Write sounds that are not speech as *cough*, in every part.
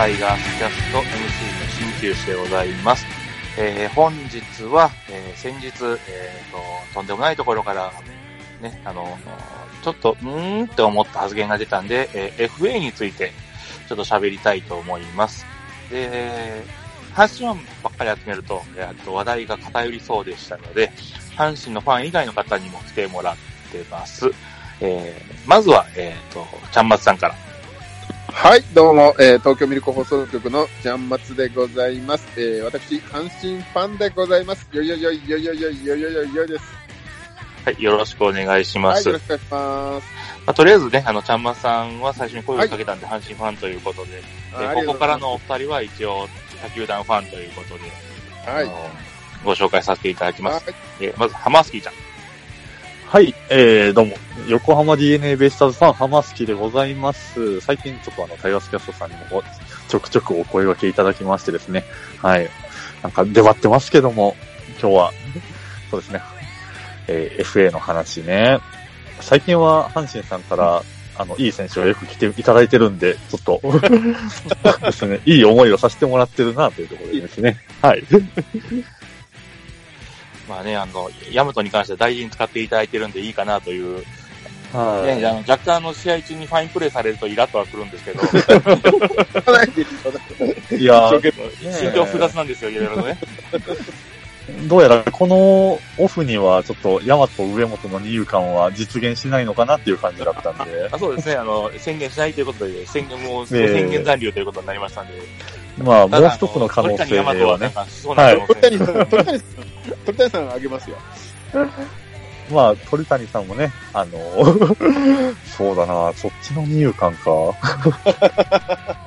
タイガースキャスト MC の鍼灸師でございます。えー本日は、えー先日、えーと、とんでもないところから、ね、あの、ちょっと、うーんって思った発言が出たんで、えー FA について、ちょっと喋りたいと思います。で、阪神ファンばっかり集めると、えーと話題が偏りそうでしたので、阪神のファン以外の方にも来てもらってます。えーまずは、えっ、と、ちゃんまつさんから。はい、どうも、えー東京ミルク放送局のジャンマツでございます。えー私、阪神ファンでございます。よいよいよいよいよいよいよいよいよいです。はい、よろしくお願いしまはい、す。よろしくお願いします。まあ、とりあえずね、あの、ちゃんまさんは最初に声をかけたんで、阪神ファンということで、であここからのお二人は一応、他球団ファンということで、はい。ご紹介させていただきます。はいえーまず、ハマースキーちゃん。はい、えー、どうも、横浜 DNA ベイスターズファン、浜好きでございます。最近ちょっとあの、タイガースキャストさんにもおちょくちょくお声掛けいただきましてですね、はい、なんか出張ってますけども、今日は、そうですね、えー FA の話ね、最近は阪神さんから、あの、いい選手をよく来ていただいてるんで、ちょっと、*laughs* ですね、いい思いをさせてもらってるなというところでですね。はい。まあね、あの、ヤマトに関しては大事に使っていただいてるんでいいかなという、はい。ね、あの若干あの試合中にファインプレーされるとイラッとはくるんですけど、*laughs* いやー、心境複雑なんですよ、いろいろね。どうやらこのオフにはちょっとヤマト上本の二遊間は実現しないのかなっていう感じだったんで、あそうですね、あの、宣言しないということで、宣言も、ええ宣言残留ということになりましたんで。まあもう一つの可能性ははね、なんかそうなる可能性鳥谷さん、あげますよ。*laughs* まあ鳥谷さんもね、あの、*laughs* そうだな、そっちの二遊間か。*laughs*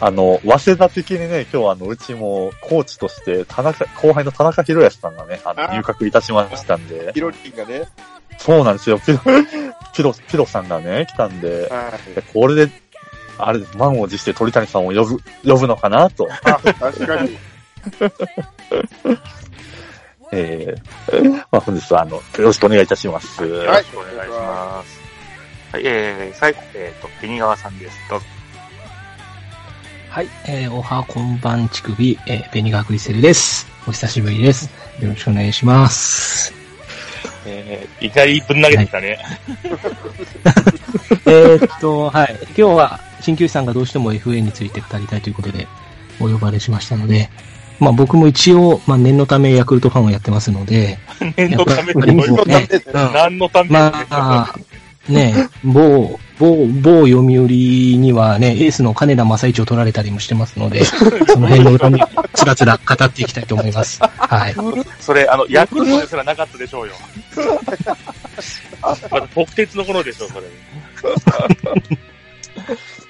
あの、早稲田的にね、今日あの、うちもコーチとして、田中、後輩の田中宏康さんがね、あの、あ入閣いたしましたんで、ヒロリンがね。そうなんですよ、ピロ、ピロ、ピロさんがね、来たんで、はい。でこれで、あれです、満を持して鳥谷さんを呼ぶ、呼ぶのかなと。あ、確かに。えー、*laughs* まあ本日はあの、よろしくお願いいたします。よろしくお願いします。はい、えー、最後、えっ、と、ペ川さんです。どうぞ。はい、えー、おはこんばんちくび、えー、ベニガークリセルです。お久しぶりです。よろしくお願いします。えー、いきなりぶん投げてきたね。*laughs* えーっと、はい、今日は、鍼灸師さんがどうしても FA について語りたいということで、お呼ばれしましたので、まあ僕も一応、まあ念のためヤクルトファンをやってますので、*laughs* 念のためやっぱりもうね、う *laughs* ん何のために？まあ、ね、某、某、某読売にはね、エースの金田正一を取られたりもしてますので、*laughs* その辺の裏につらつら語っていきたいと思います。はい。それ、あの、ヤクルトですらなかったでしょうよ。まだ国鉄の頃でしょう、それ。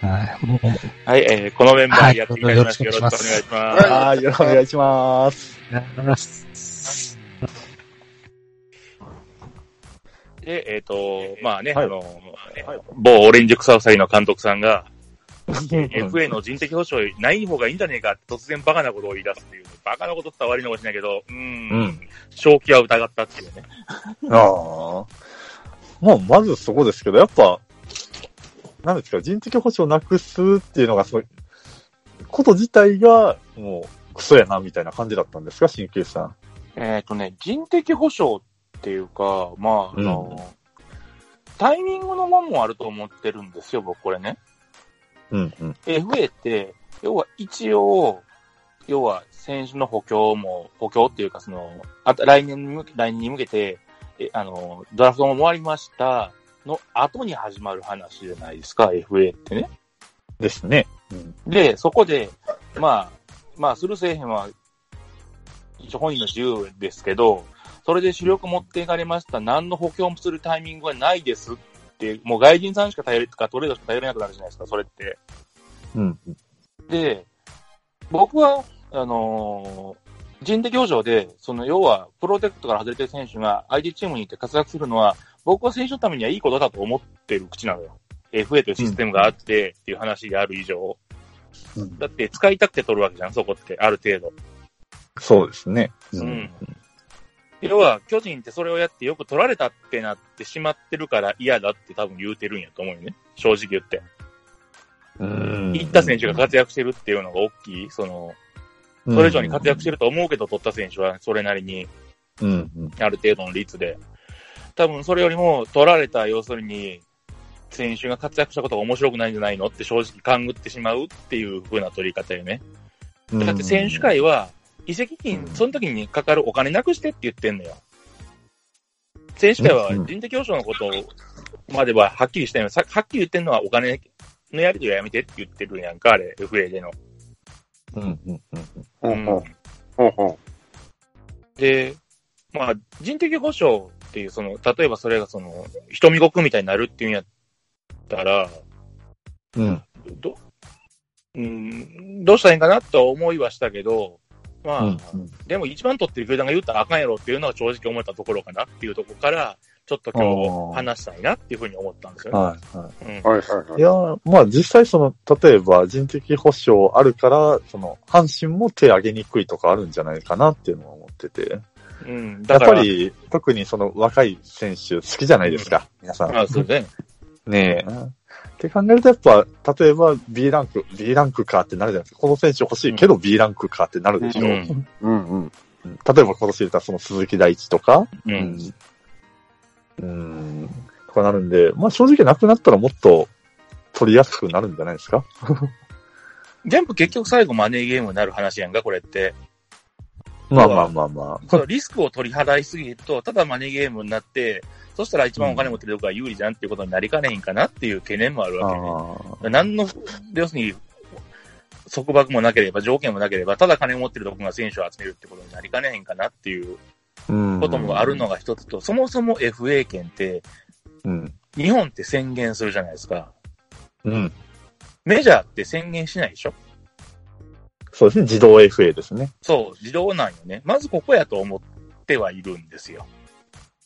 はい。もう、はい、えー、このメンバーやっていただきまして、はいよろしくお願いします。はい、よろしくお願いします。で、えっ、と、まあね、はいあの、某オレンジ草ウサギの監督さんが、*laughs* FA の人的保障ない方がいいんじゃねえかって突然バカなことを言い出すっていう、バカなことって言ったら悪いのかもしれないけど、うーん、うん正気は疑ったっていうね。*laughs* ああ。まあ、まずそこですけど、やっぱ、なんですか、人的保障をなくすっていうのが、その、こと自体が、もう、クソやな、みたいな感じだったんですか、新旧さん。えっ、とね、人的保障っていうか、まあ、あの、タイミングのもんもあると思ってるんですよ、僕これね。うん、うん。FA って、要は一応、要は選手の補強も、補強っていうかその、あと来年に向け、来年に向けて、え、あの、ドラフトも終わりましたの後に始まる話じゃないですか、FA ってね。ですね。うん。で、そこで、まあ、まあ、するせえへんは、一応本人の自由ですけど、それで主力持っていかれました、何の補強もするタイミングはないですって、もう外人さんしか頼れ、かトレードしか頼れなくなるじゃないですか、それって。うん。で、僕は、あのー人的保障で、その要は、プロテクトから外れてる選手が相手チームに行って活躍するのは、僕は選手のためにはいいことだと思ってる口なのよ。FA というシステムがあってっていう話である以上。うんだって使いたくて取るわけじゃん、そこって、ある程度。そうですね。うん。要は、巨人ってそれをやってよく取られたってなってしまってるから嫌だって多分言うてるんやと思うよね。正直言って。うん。行った選手が活躍してるっていうのが大きい。その、それ以上に活躍してると思うけど、取った選手はそれなりにうん。うん。ある程度の率で。多分それよりも取られた、要するに、選手が活躍したことが面白くないんじゃないのって正直勘ぐってしまうっていう風な取り方よね。だって選手会は、移籍金、その時にかかるお金なくしてって言ってんのよ。選手会は人的保障のことまでははっきりしてんのさはっきり言ってんのはお金のやりとりはやめてって言ってるやんか、あれ、FA での。うん。うん。うん。ほうほう。ほうほで、まあ、人的保障っていう、その、例えばそれがその、瞳ごくみたいになるっていうんやったら、うん。ど、うん、どうしたらいいんかなとは思いはしたけど、まあ、うん。でも一番取ってる球団が言ったらあかんやろっていうのは正直思ったところかなっていうところから、ちょっと今あ日ー話したいなっていうふうに思ったんですよね。はい。はうんう。はいはいはいい。い。やー、まあ実際その、例えば人的保障あるから、その、阪神も手上げにくいとかあるんじゃないかなっていうのは思ってて。うん、やっだから、ぱり、特にその若い選手好きじゃないですか、皆さん。まあ、そうですね。ねえ。って考えるとやっぱ、例えば B ランク、B ランクかってなるじゃないですか。この選手欲しいけど B ランクかってなるでしょ。ううんん。うんうん。例えば今年言ったらその鈴木大地とか、うん。うん、とかなるんで、まあ正直なくなったらもっと取りやすくなるんじゃないですか。*laughs* 全部結局最後マネーゲームになる話やんか、これって。まあまあまあまあ。リスクを取り払いすぎると、ただマネーゲームになって、そしたら一番お金持ってるとこが有利じゃんっていうことになりかねへんかなっていう懸念もあるわけね。あ何の、要するに、束縛もなければ、条件もなければ、ただ金を持ってるとこが選手を集めるってことになりかねへんかなっていうーこともあるのが一つと、そもそも FA 権って、うん。日本って宣言するじゃないですか。うん。メジャーって宣言しないでしょ？そうですね。自動 FA ですね。そう、自動なんよね。まずここやと思ってはいるんですよ。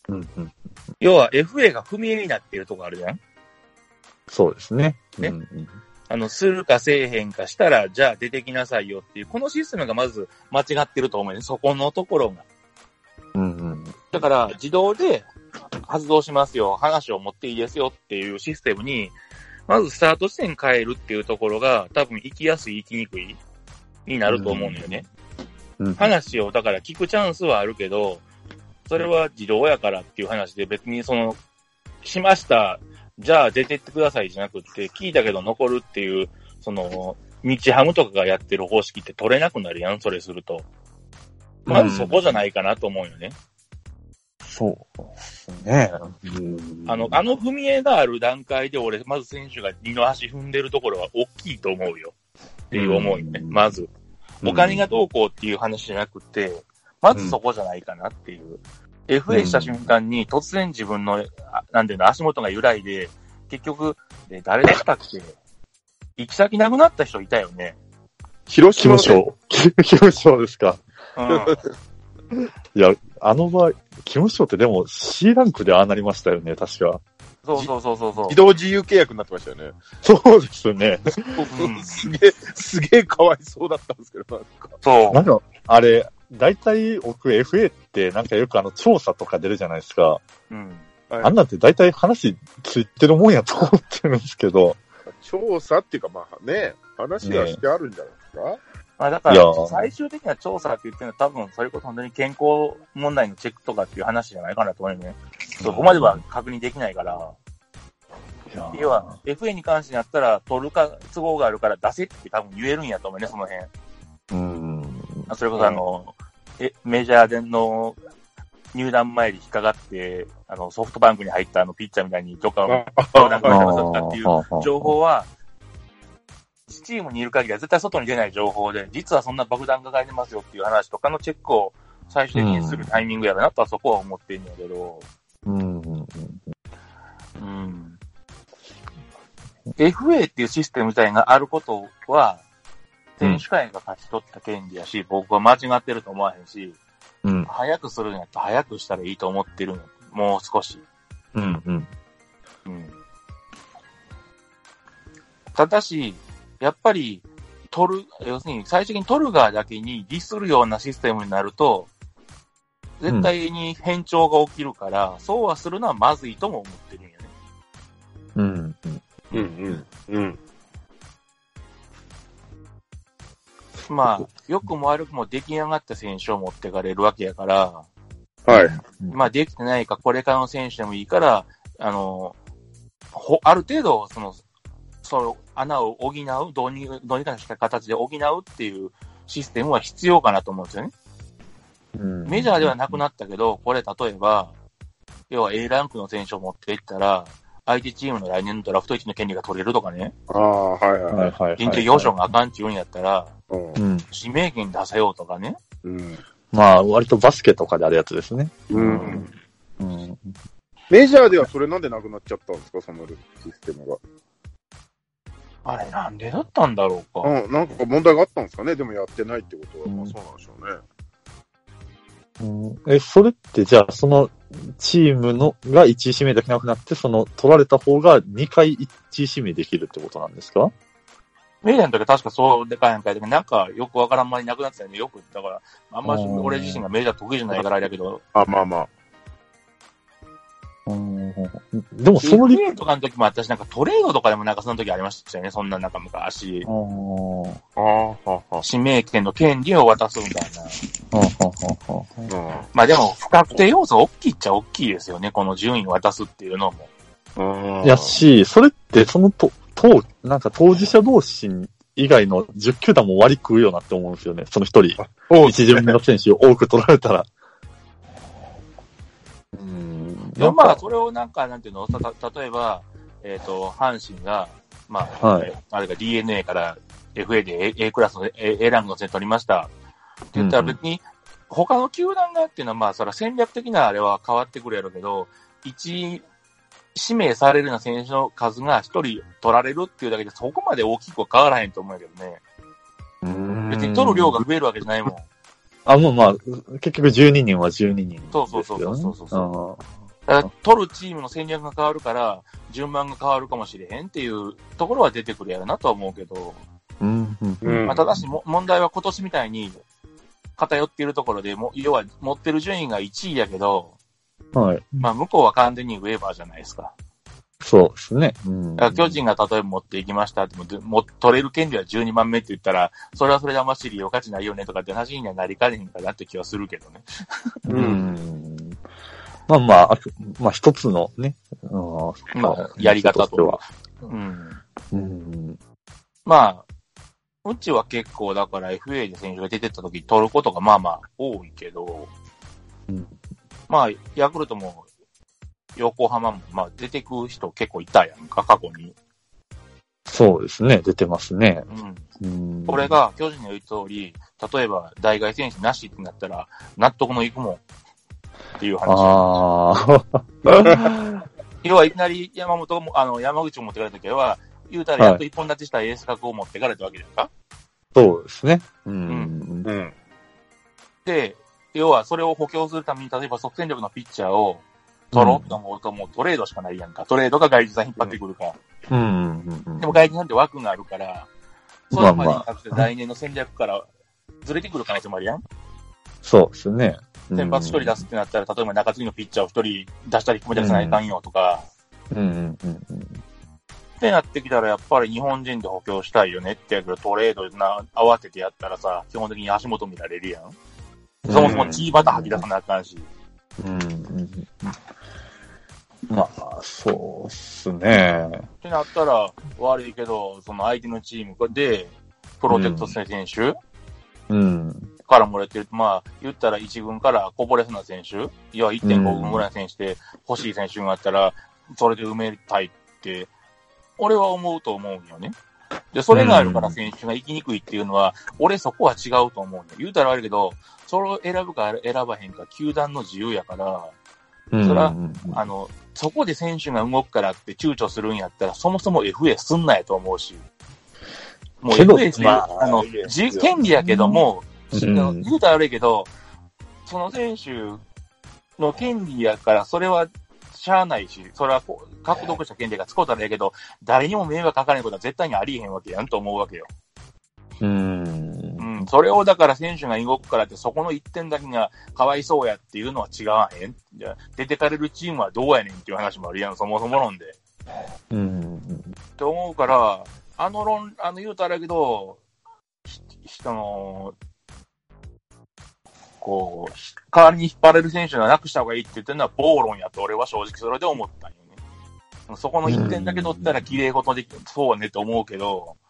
うんうん。要は FA が踏み絵になっているとこあるじゃんそうですね。ねうんうんあの、するかせえへんかしたら、じゃあ出てきなさいよっていう、このシステムがまず間違ってると思うよね。そこのところが。うんうん。だから、自動で発動しますよ、話を持っていいですよっていうシステムに、まずスタート地点変えるっていうところが、多分行きやすい、行きにくい、になると思うのよね。うん話を、だから聞くチャンスはあるけど、それは自動やからっていう話で別にその、しました、じゃあ出てってくださいじゃなくって、聞いたけど残るっていう、その、日ハムとかがやってる方式って取れなくなるやん、それすると。まずそこじゃないかなと思うよね。そうですね。あの、あの踏み絵がある段階で俺、まず選手が二の足踏んでるところは大きいと思うよ。っていう思うよね。うんまず。お金がどうこうっていう話じゃなくて、まずそこじゃないかなっていう。FA した瞬間に突然自分の、あなんていうの、足元が揺らいで、結局、で誰だったっけ？行き先なくなった人いたよね。広島キムのショー。キムショーですか。うん。*laughs* いや、あの場合、キムショーってでも C ランクでああなりましたよね、確か。そうそうそうそうそう自。動自由契約になってましたよね。そうですね。うん *laughs* すげえ、すげえかわいそうだったんですけど、なんか。そうな。んか、あれ、大体僕 FA ってなんかよくあの調査とか出るじゃないですか。うん。はいあんなんて大体話ついてるもんやと思ってるんですけど。調査っていうか、まあね、話がしてあるんじゃないですか？まあだから最終的な調査って言ってるのは多分、それこそ本当に健康問題のチェックとかっていう話じゃないかなと思うよね。そこまでは確認できないから。要は、FA に関してやったら、取るか都合があるから出せって多分言えるんやと思うね、その辺。うん。あそれこそあの、え、メジャーでの入団前に引っかかって、あの、ソフトバンクに入ったあのピッチャーみたいにどっかの相談がされますかっていう情報は、チームにいる限りは絶対外に出ない情報で、実はそんな爆弾が書いてますよっていう話とかのチェックを最終的にするタイミングやろなとはそこは思ってんやけど、うん。うん。FA っていうシステム自体があることは、選手会が勝ち取った権利やし、僕は間違ってると思わへん。し、うん。早くするん。やったら早くしたらいいと思ってるの。もう少し。うん。うん。うん。ただし、やっぱり、取る、要するに最終的に取る側だけにディスるようなシステムになると、絶対に変調が起きるから、そうはするのはまずいとも思ってるんよね。うん。うん、うん、うん。まあ、良くも悪くも出来上がった選手を持ってかれるわけやから、はい。まあできてないか、これからの選手でもいいから、あの、ほ、ある程度、その、その穴を補う、どうに、どうにかした形で補うっていうシステムは必要かなと思うんですよね。うん。メジャーではなくなったけど、これ例えば、要は A ランクの選手を持っていったら、相手チームの来年のドラフト1の権利が取れるとかね、ああ、はいはいははいい。はい。緊急要所があかんって言うんやったら、うんうん。指名権出せようとかね。うん。まあ、割とバスケとかであるやつですね。うん。うん。メジャーではそれなんでなくなっちゃったんですか、そのシステムが。あれなんでだったんだろうか。うん、なんか問題があったんですかね、でもやってないってことは。うんまあそうなんでしょうね。うんえ、それってじゃあ、そのチームのが1位指名できなくなって、その取られた方が2回1位指名できるってことなんですか？メディアの時は確かそうでかいんかいで、なんかよくわからんまりなくなってたよね。よく、だから、あんましうん俺自身がメジャー得意じゃないからあれだけど、あ、まあまあ。うん。でも、その理 FA とかの時もあったし、なんかトレードとかでもなんかその時ありましたよね。そんななんか昔。あーあ指名権の権利を渡すみたいな。はあはあはああ。まあでも、不確定要素大きいっちゃ大きいですよね。この順位を渡すっていうのも。うん。やし、それって、そのと、と、なんか当事者同士以外の10球団も割り食うよなって思うんですよね。その一人。一巡目の選手を多く取られたら。うん。でもまあ、それをなんか、なんていうの、た、た、例えば、えっ、と、阪神が、まあ、はいえあれが DNA から FA で A, A クラスの A, A ランクの線取りました。って言ったら別に、他の球団がっていうのはまあ、それは戦略的なあれは変わってくるやろうけど、一指名されるような選手の数が一人取られるっていうだけでそこまで大きくは変わらへんと思うけどね。うん別に取る量が増えるわけじゃないもん。あ、もうまあ、結局12人は12人ですよ、ね。そうそうそうそうそうそあだから取るチームの戦略が変わるから、順番が変わるかもしれへんっていうところは出てくるやろなとは思うけど、ーうん、うん、うんまあ、ただしも問題は今年みたいに偏っているところで、も要は持ってる順位が1位やけど、はい。まあ向こうは完全にウェーバーじゃないですか。そうですね。うん。だから巨人が例えば持っていきましたっても、でも取れる権利は12番目って言ったら、それはそれであんまし利用価値ないよねとかって話にはなりかねへんかなって気はするけどね。ううん。ん。まあまあ、まあ一つのね、うんまあ、やり方してはと。うん。うん。まあ、うちは結構だから FA で選手が出てった時取ることがまあまあ多いけど、うんまあ、ヤクルトも横浜もまあ出てく人結構いたやんか、過去に。そうですね、出てますね。うん。うん。これ、が巨人の言う通り、例えば代替選手なしってなったら納得のいくもんっていう話。ああ。要はいきなり山本も、あの、山口を持ってかれた時は、言うたらやっと一本立ちしたエース格を持ってかれたわけですか、そうですね。う。うんうん。で、要はそれを補強するために、例えば即戦力のピッチャーを取ろうと思うと、もうトレードしかないやんか。トレードが外人さん引っ張ってくるから。うん。うんうんでも外人さんって枠があるから、それまでにまあなくて来年の戦略からずれてくる可能性もあるやん。そうですね。先発一人出すってなったら、例えば中継ぎのピッチャーを一人出したり決めたりせないかんよとか、うんうんうんうん。ってなってきたら、やっぱり日本人で補強したいよねってやけど、トレードな、慌ててやったらさ、基本的に足元見られるやん。そもそもチーバタ吐き出さなあかんし。うんうんうんまあ、そうっすね。ってなったら、悪いけど、その相手のチームで、プロテクト選手うん。から漏れてる。まあ、言ったら一軍からこぼれそうな選手、いや、1.5軍ぐらいの選手で欲しい選手があったら、それで埋めたいって、俺は思うと思うんよね。で、それがあるから選手が行きにくいっていうのは、俺そこは違うと思うんよ。言うたら悪いけど、それを選ぶか選ばへんか、球団の自由やから、うんそらうんあの、そこで選手が動くからって躊躇するんやったら、そもそも FA すんなやと思うし。もう FA って、まああの、自権利やけども、うん言うたら悪いけど、その選手の権利やから、それはしゃあないし、それはこう獲得した権利が使うたらええけど、誰にも迷惑かかないことは絶対にありえへんわけやんと思うわけよ。うんう。ん。それをだから選手が動くからって、そこの一点だけがかわいそうやっていうのは違わへん。出てかれるチームはどうやねんっていう話もあるやん、そもそも論で。うん。って思うから、あの論、あの言うたらやけど、人の、こう、代わりに引っ張れる選手がなくした方がいいって言ってるのは暴論やと俺は正直それで思ったんよね。そこの一点だけ取ったら綺麗事でき、そうねって思うけど、うん。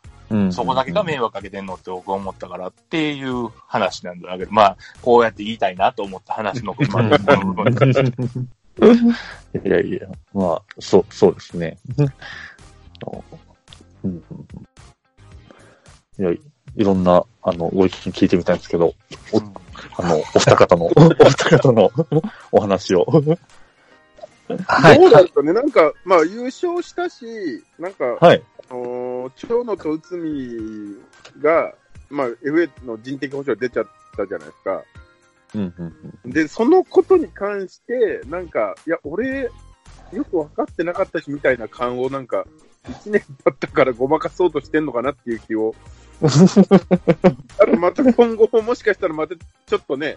そこだけが迷惑かけてんのって僕は思ったからっていう話なんだけど、まあ、こうやって言いたいなと思った話の部分 *laughs* いやいや、まあ、そう、そうですね。うんうんいや、いろんな、あの、ご意見聞いてみたいんですけど、おあの、お二方の、お二方のお話を。はい。どうだったね、なんか、まあ優勝したし、なんか、はい。あのー長野と内海が、まあ FA の人的保障出ちゃったじゃないですか。うんうんうんで、そのことに関して、なんか、いや、俺、よく分かってなかったし、みたいな感を、なんか、一年経ったからごまかそうとしてんのかなっていう気を。*laughs* あと、また今後ももしかしたらまたちょっとね、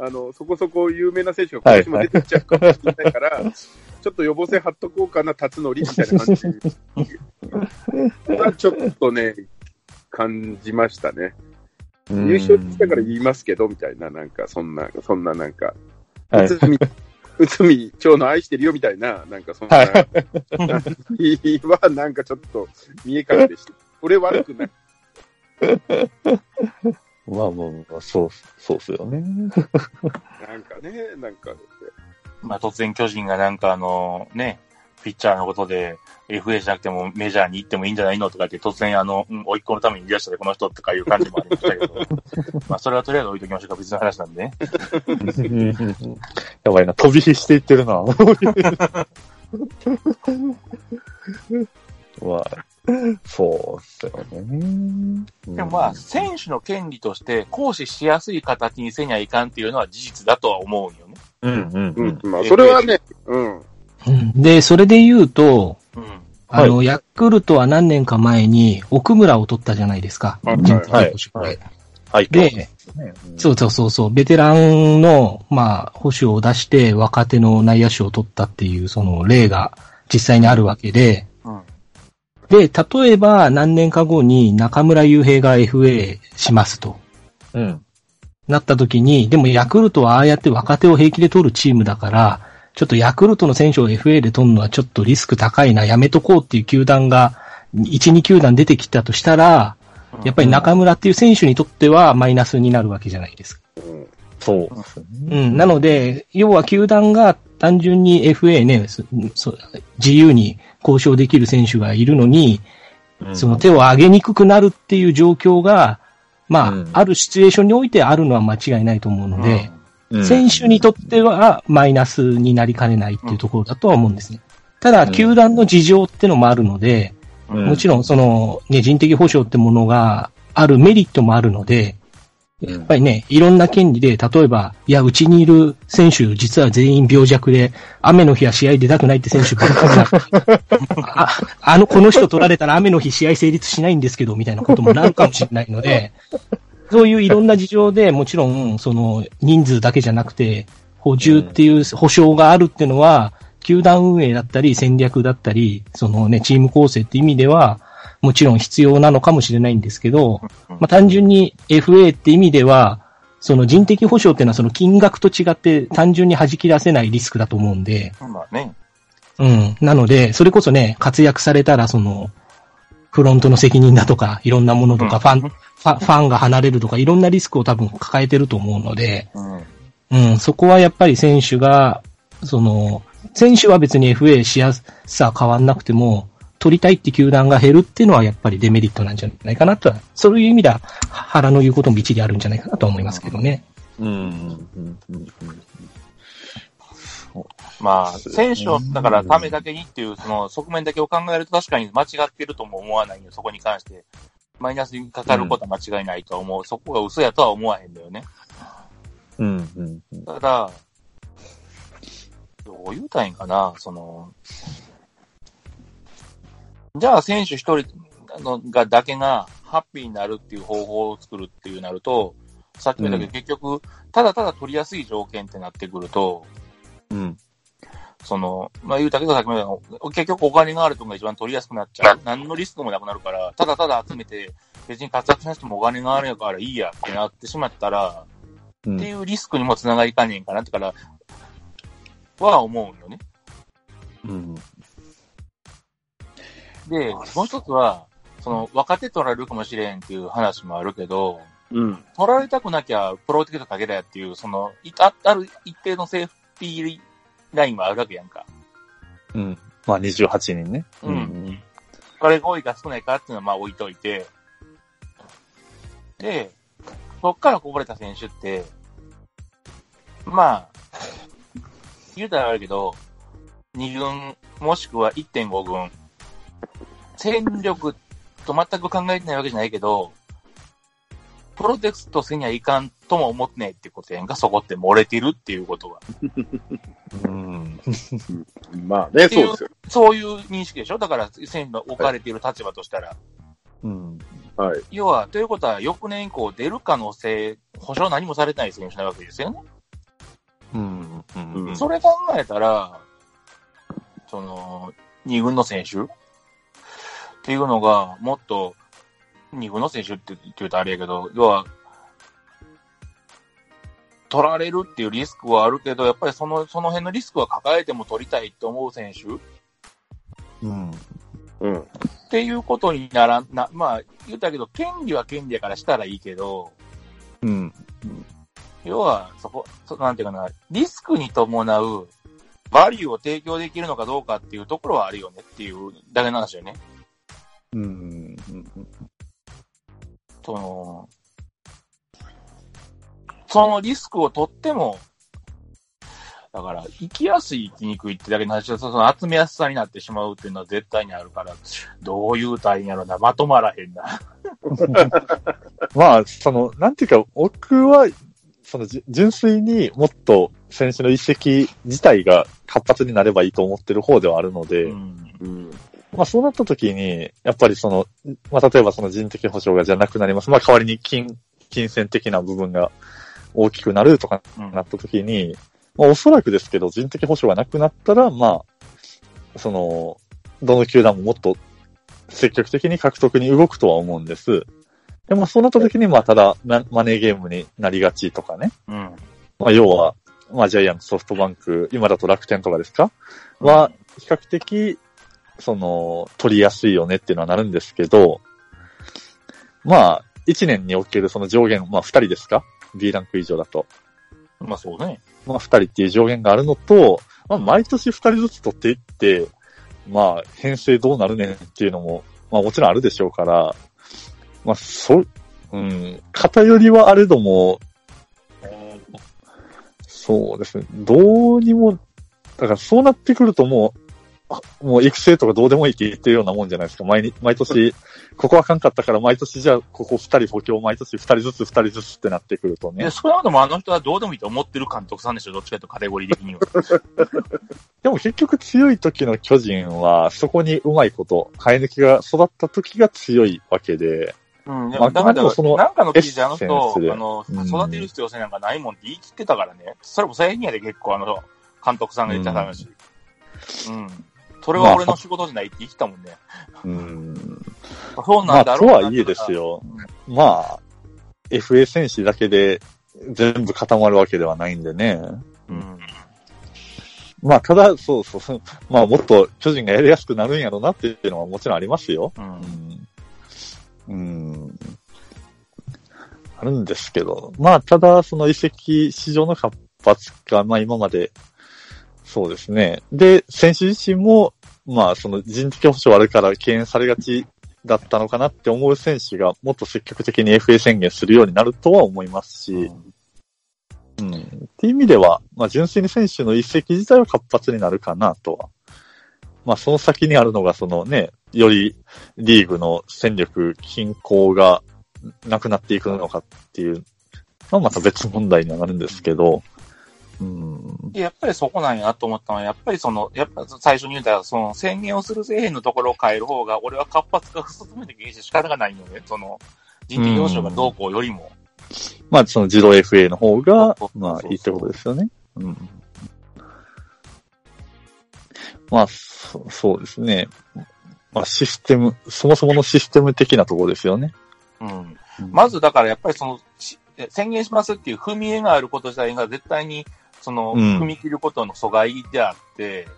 あの、そこそこ有名な選手が今年も出てきちゃうかもしれないから、ちょっと予防線貼っとこうかな、辰則みたいな感じ。*laughs* はちょっとね、感じましたね。うん優勝したから言いますけど、みたいな、なんか、そんな、そんななんか、はい。内海、*laughs* 長野愛してるよみたいな、なんかそんな、はい *laughs* はなんかちょっと見え方でした。俺悪くない。まあまあまあ、そう、そうっすよね。なんかね、なんか、まあ、突然巨人がなんかあの、ね、ピッチャーのことで FA じゃなくてもメジャーに行ってもいいんじゃないのとかって突然あの、うん、甥っ子のためにいらっしゃるこの人とかいう感じもありましたけど、*laughs* まあ、それはとりあえず置いときましょうか、別の話なんでね。*laughs* やばいな、飛び火していってるな。*laughs* まあ、*laughs* そうっすよね。でもまあ、選手の権利として行使しやすい形にせにゃいかんっていうのは事実だとは思うんよね。うんうんううんん。まあ、それはね、うん。うんで、それで言うと、うん。あの、ヤクルトは何年か前に奥村を取ったじゃないですか。はいはいはいはい。で、ねそうそうそうそう、ベテランの、まあ、保守を出して若手の内野手を取ったっていう、その例が実際にあるわけで、うん。で、例えば何年か後に中村雄平が FA しますと。うん。なった時に、でもヤクルトはああやって若手を平気で取るチームだから、ちょっとヤクルトの選手を FA で取るのはちょっとリスク高いな、やめとこうっていう球団が、1、2球団出てきたとしたら、やっぱり中村っていう選手にとってはマイナスになるわけじゃないですか。そうですうね。ん。なので、要は球団が単純に FA ね、そそ自由に交渉できる選手がいるのに、うん。その手を上げにくくなるっていう状況が、まあ、うん。あるシチュエーションにおいてあるのは間違いないと思うので、うん。選手にとってはマイナスになりかねないっていうところだとは思うんですね。ただ、うん。球団の事情ってのもあるので、うん。もちろんその、ね、人的保障ってものがあるメリットもあるので、うんやっぱりね、いろんな権利で、例えば、いや、うちにいる選手、実は全員病弱で、雨の日は試合出たくないって選手ばっかりだ。*laughs* あ、あの、この人取られたら雨の日試合成立しないんですけど、みたいなこともなるかもしれないので、そういういろんな事情でもちろん、その、人数だけじゃなくて、補充っていう保証があるっていうのは、球団運営だったり戦略だったり、そのね、チーム構成って意味では、もちろん必要なのかもしれないんですけど、まあ、単純に FA って意味では、その人的保障っていうのはその金額と違って単純に弾き出せないリスクだと思うんで、まあね。うん。なので、それこそね、活躍されたらその、フロントの責任だとか、いろんなものとか、うんファン、ファファンが離れるとか、いろんなリスクを多分抱えてると思うので、うん。うん、そこはやっぱり選手が、その、選手は別に FA しやすさ変わんなくても、取りたいって球団が減るっていうのはやっぱりデメリットなんじゃないかなとは、そういう意味では、原の言うことも一理あるんじゃないかなとは思いますけどね。うん。うん。うん。うんまあ、選手を、だから、ためだけにっていう、その側面だけを考えると確かに間違ってるとも思わないよ、そこに関して。マイナスにかかることは間違いないとは思う。そこが嘘やとは思わへんだよね。うん。うん。うん。ただ、どう言うたいんかな、その、じゃあ選手一人のがだけがハッピーになるっていう方法を作るっていうなると、さっきも言ったけど、結局、ただただ取りやすい条件ってなってくると、うん。その、まあ言うたけどさっきも言ったけど結局お金があるとこが一番取りやすくなっちゃう。何のリスクもなくなるから、ただただ集めて、別に活躍しなくてもお金があるからいいやってなってしまったら、うんっていうリスクにもつながりかねえんかなってから、は思うよね。うん。で、もう一つは、その、若手取られるかもしれんっていう話もあるけど、うん。取られたくなきゃプロテクトかけたやっていう、その、いあある一定のセーフティーラインもあるわけやんか。うん。まあ、28人ね。うんこれが多いか少ないかっていうのはまあ置いといて、で、そっからこぼれた選手って、まあ、言うたらあるけど、2軍、もしくは1.5軍、戦力と全く考えてないわけじゃないけど、プロテクトせにはいかんとも思ってないってことやんか、そこって漏れてるっていうことが。うん。*laughs* まあね、そうですよ。そういう認識でしょ？だから、選手が置かれている立場としたら。うん。はい。要は、ということは、翌年以降出る可能性、保証何もされてない選手なわけですよね。うん。うん。それ考えたら、その、二軍の選手っていうのが、もっと、二軍の選手って言うとあれやけど、要は、取られるっていうリスクはあるけど、やっぱりその、その辺のリスクは抱えても取りたいと思う選手うん。うん。っていうことにならん、な、まあ、言ったけど、権利は権利やからしたらいいけど、うん。要は、そこ、そなんていうかな、リスクに伴う、バリューを提供できるのかどうかっていうところはあるよねっていうだけの話よね。うん。その、そのリスクを取っても、だから、生きやすい、生きにくいってだけの話で、その集めやすさになってしまうっていうのは絶対にあるから、どういう単位やろな、まとまらへんな。*laughs* まあ、その、なんていうか、僕は、その、じ純粋にもっと選手の移籍自体が活発になればいいと思ってる方ではあるので、うん。うん。まあそうなった時に、やっぱりその、まあ例えばその人的保障がじゃなくなります。まあ代わりに金、金銭的な部分が大きくなるとかうんなった時に、まあおそらくですけど人的保障がなくなったら、まあ、その、どの球団ももっと積極的に獲得に動くとは思うんです。でもそうなった時に、まあただママネーゲームになりがちとかね。うん。まあ要は、まあジャイアンツ、ソフトバンク、今だと楽天とかですか？は、比較的、その、取りやすいよねっていうのはなるんですけど、まあ、1年におけるその上限、まあ2人ですか ?B ランク以上だと。まあそうね。まあ2人っていう上限があるのと、まあ毎年2人ずつ取っていって、まあ編成どうなるねんっていうのも、まあもちろんあるでしょうから、まあそ、うん、偏りはあれども、そうですね、どうにも、だからそうなってくるともう、もう育成とかどうでもいいって言ってるようなもんじゃないですか。毎日毎年、ここはあかんかったから毎年じゃあ、ここ二人補強毎年二人ずつ二人ずつってなってくるとねで、。それはでもあの人はどうでもいいと思ってる監督さんでしょ、どっちかというとカテゴリー的には。*laughs* でも結局強い時の巨人は、そこにうまいこと、生え抜きが育った時が強いわけで、うん、でまあもだから、そのなんかの記事であの人あの、うん育てる必要性なんかないもんって言い切ってたからね。それも最近やで結構あの、監督さんが言ってた話。うん。それは俺の仕事じゃないって言ってたもんね。うん。そうまあ、なんだろうなとはいえですよ。まあ、FA 選手だけで全部固まるわけではないんでね。うん。まあ、ただ、そうそうそう、まあ、もっと巨人がやりやすくなるんやろうなっていうのはもちろんありますよ。う。うんん。うん。あるんですけど、まあ、ただ、その移籍市場の活発化、まあ今まで、そうですね。で、選手自身も、まあ、その人的保障あるから敬遠されがちだったのかなって思う選手がもっと積極的に FA 宣言するようになるとは思いますし、うん。っていう意味では、まあ純粋に選手の移籍自体は活発になるかなとは。まあその先にあるのがそのね、よりリーグの戦力均衡がなくなっていくのかっていうのはまた別問題にはなるんですけど、うん。でやっぱりそこなんやなと思ったのは、やっぱりその、やっぱ最初に言ったその宣言をするせえへんのところを変える方が、俺は活発化進めてきて仕方がないのね。その、人的保障がどうこうよりも。まあその自動 FA の方がまあいいってことですよね。うん。まあ、そそうですね。まあシステム、そもそものシステム的なところですよね。うん。まずだからやっぱりその、し宣言しますっていう踏み絵があること自体が絶対に、その、うん踏み切ることの阻害であって、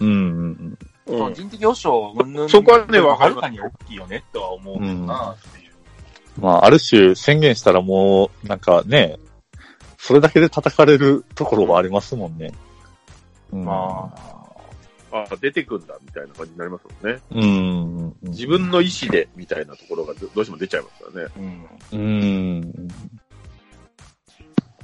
うんうんその人的保障云々そこはねわかはるかに大きいよねとは思うなっていう。うん。まあ、ある種宣言したらもう、なんかね、それだけで叩かれるところはありますもんね。うん、まあ、あ、出てくんだ、みたいな感じになりますもんね。うん。自分の意思で、みたいなところがどどうしても出ちゃいますからね。うん。うん。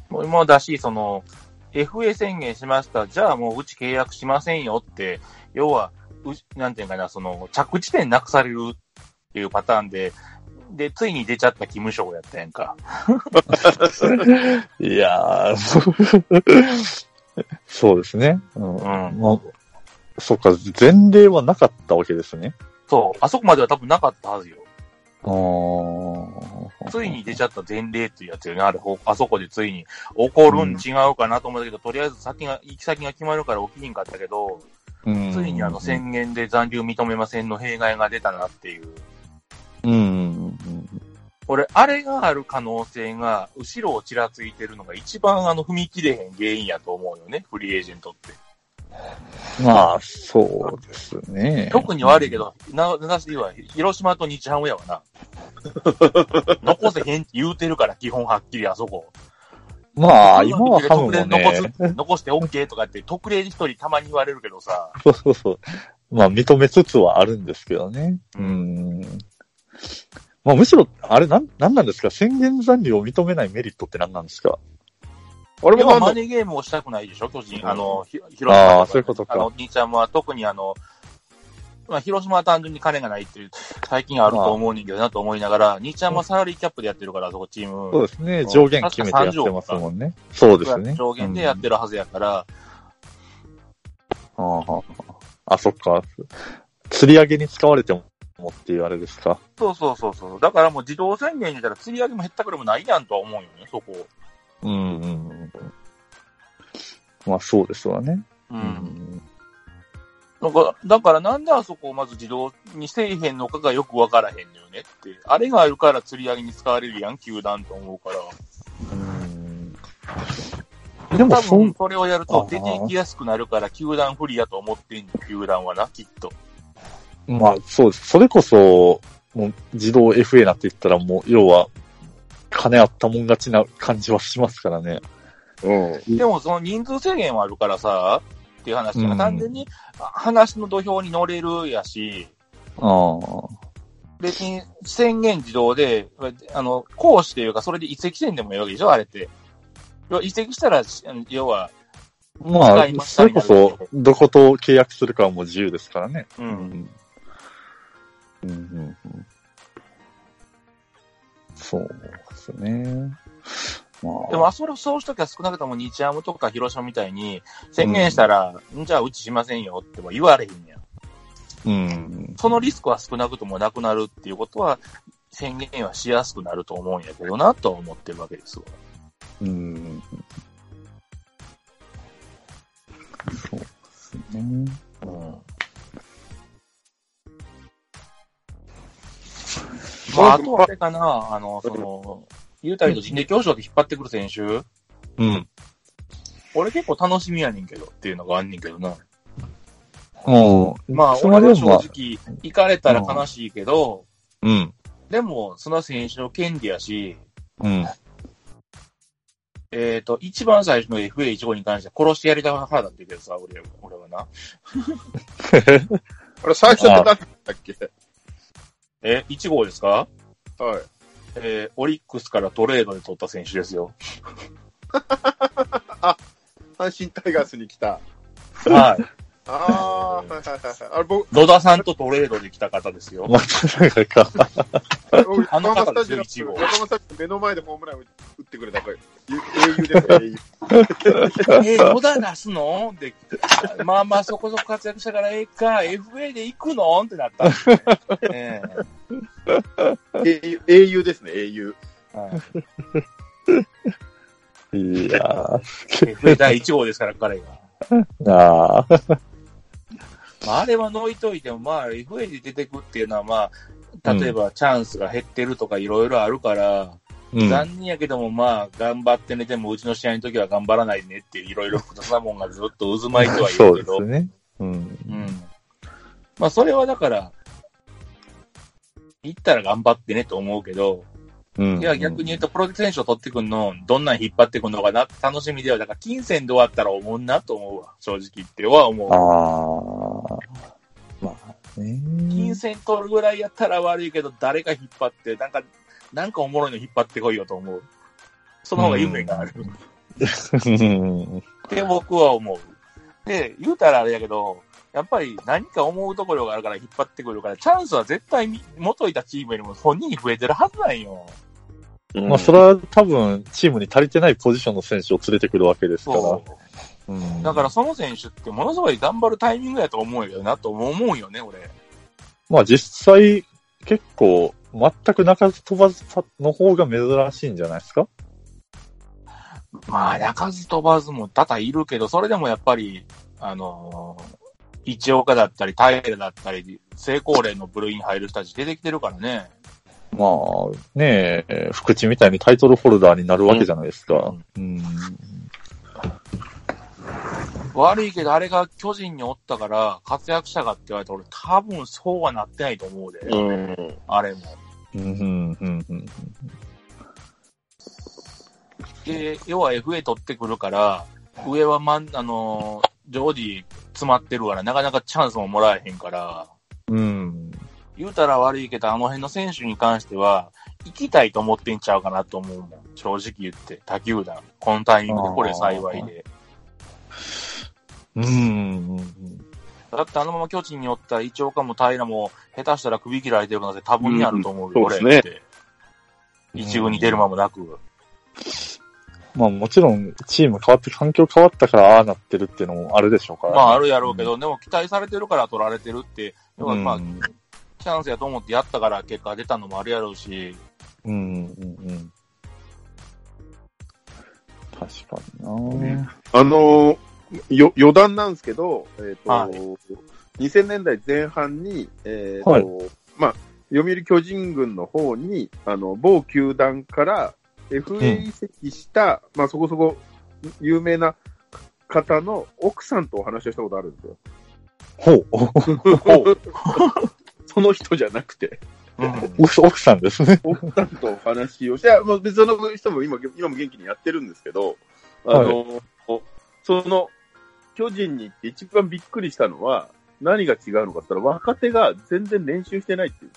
もう今だし、その、FA 宣言しました。じゃあもううち契約しませんよって、要は、うなんていうかな、その、着地点なくされるっていうパターンで、で、ついに出ちゃった義務賞やったやんか。*laughs* いやー、*laughs* そうですね。うん。うん。まあ、そっか、前例はなかったわけですね。そう。あそこまでは多分なかったはずよ。ついに出ちゃった前例っていうやつよね。あれ、ほあそこでついに起こるん違うかなと思ったけど、とりあえず先が、行き先が決まるから起きひんかったけど、うんついにあの宣言で残留認めませんの弊害が出たなっていう。うん。俺、あれがある可能性が、後ろをちらついてるのが一番あの踏み切れへん原因やと思うよね、フリーエージェントって。まあ、そうですね。特に悪いけど、な、なしで言うわ、広島と日ハムやわな。*laughs* 残せへんって言うてるから、基本はっきりあそこ。まあ、今はハムもね、残す残して OK とかって、特例一人たまに言われるけどさ、そうそうそう。まあ、認めつつはあるんですけどね。ううん。まあ、むしろ、あれ、なん、なんなんですか？宣言残留を認めないメリットって何なんですか？要俺もマネーゲームをしたくないでしょ、巨人。うんあの、ひ広あ島あそういうことかあの、兄ちゃんは特にあの、まあ、広島は単純に金がないっていう、最近あると思う人間だなと思いながら、兄ちゃんはサラリーキャップでやってるから、そこチーム。そうですね。上限決めてやってますもんね。そうですね。上限でやってるはずやから、うん。あああ、そっか。釣り上げに使われてもっていうあれですか。そうそうそうそう。だからもう自動宣言にしたら釣り上げも減ったくれもないやんとは思うよね、そこ。うんうんうん。まあ、そうですわね。う。。うんなんか、だからなんであそこをまず自動にせえへんのかがよくわからへんのよねって。あれがあるから釣り上げに使われるやん、球団と思うから。うんでも、多分それをやると出ていきやすくなるから、球団不利やと思ってんの、球団はな、きっと。まあ、そうです。それこそ、もう自動 FA なって言ったらもう、要は、金あったもん勝ちな感じはしますからね。うん。でもその人数制限はあるからさ、っていう話がうん単純にあ話の土俵に乗れるやし、ああ。別に宣言自動で、あの、講師っていうか、それで移籍せんでもいいわけでしょ、あれって。要は移籍したら、し要は、まあ、使いますそれこそ、どこと契約するかはもう自由ですからね。う。うんん。うんうんうんそうですね。まあ。でも、あそれ、そうしときは少なくとも日ハムとか広島みたいに宣言したら、んじゃあうちしませんよっては言われへんやん。うん。そのリスクは少なくともなくなるっていうことは、宣言はしやすくなると思うんやけどな、とは思ってるわけですわ。うん。そうですね。うん。まあ、あとはあれかな、あの、その、言うたりと人力教師で引っ張ってくる選手、うん。俺結構楽しみやねんけどっていうのがあんねんけどな。うん。まあ、そ俺は正直、行かれたら悲しいけど、うん。でも、その選手の権利やし、うん。えっ、と、一番最初の FA1 号に関しては殺してやりたい腹だって言うけどさ、俺俺はな。*laughs* あれ、最初って何だったっけ？え、1号ですか？はい。えーオリックスからトレードで取った選手ですよ。*laughs* 阪神タイガースに来た。はい。ああ、はいはいはいはい。あれ、僕、野田さんとトレードで来た方ですよ。またなんかあの方スタジアム、ですよ一号横浜スタジアム目の前でホームラン打ってくれたから、英雄です、英雄。*laughs* えー、野田出すの？で、まあまあそこそこ活躍したからええか、FA で行くの？ってなったんですよ。え英雄英雄ですね、英雄。いいやー。FA 第1号ですから、彼が。ああ。まあ、あれは抜いといても、まあ、FA で出てくっていうのは、まあ、例えばチャンスが減ってるとかいろいろあるから、うん。残念やけども、まあ、頑張ってね、でもうちの試合の時は頑張らないねっていろいろ複雑なもんがずっと渦巻いてはいそうでるけど、すね。うん。うん。まあ、それはだから、行ったら頑張ってねと思うけど、うん。いや、逆に言うと、プロ選手を取ってくんの、どんなん引っ張ってくんのかな楽しみでは、だから、金銭で終わったら思うなと思うわ。正直言っては思う。ああ。まあね。金銭取るぐらいやったら悪いけど、誰が引っ張って、なんか、なんかおもろいの引っ張ってこいよと思う。その方が夢がある。うん。って僕は思う。で、言うたらあれやけど、やっぱり何か思うところがあるから引っ張ってくるから、チャンスは絶対み元いたチームよりも本人に増えてるはずなんよ。まあ、それは多分、チームに足りてないポジションの選手を連れてくるわけですから。そう。うん。だからその選手ってものすごい頑張るタイミングやと思うよなと思うよね、俺。まあ実際、結構、全く中津飛ばずの方が珍しいんじゃないですか？まあ、鳴かず飛ばずも多々いるけど、それでもやっぱり、あのー一岡だったり、平だったり、成功例の部類に入る人たち出てきてるからね。まあ、ねえ、福地みたいにタイトルホルダーになるわけじゃないですか。うん。悪いけど、あれが巨人におったから、活躍したかって言われたら、俺多分そうはなってないと思うで。うん。あれも。うん、うん、うん、うん。で、要は FA 取ってくるから、上はまん、あのー常時詰まってるから、なかなかチャンスももらえへんから、うん。言うたら悪いけど、あの辺の選手に関しては、行きたいと思ってんちゃうかなと思うもん。正直言って、他球団。このタイミングでこれ幸いで。うん。だってあのまま巨人におったら、一岡も平も、下手したら首切られてるなんて多分にあると思うよ、うん俺そうですねって。一軍に出る間もなく。まあもちろん、チーム変わって、環境変わったからああなってるっていうのもあるでしょうから、まああるやろうけど、でも期待されてるから取られてるって、要はまあ、うんチャンスやと思ってやったから結果出たのもあるやろうし、うん、うん、うん。確かにな、あのーよ、余談なんですけど、えっ、と、はい2000年代前半に、えっ、と、はいまあ、読売巨人軍の方に、あの、某球団から FA 移籍した、まあ、そこそこ有名な方の奥さんとお話をしたことあるんですよ。ほう。*laughs* その人じゃなくて、うん。奥奥さんですね。奥さんとお話をして、別の人も今、今も元気にやってるんですけど、あの、その、巨人に行って一番びっくりしたのは、何が違うのかって言ったら、若手が全然練習してないっていう。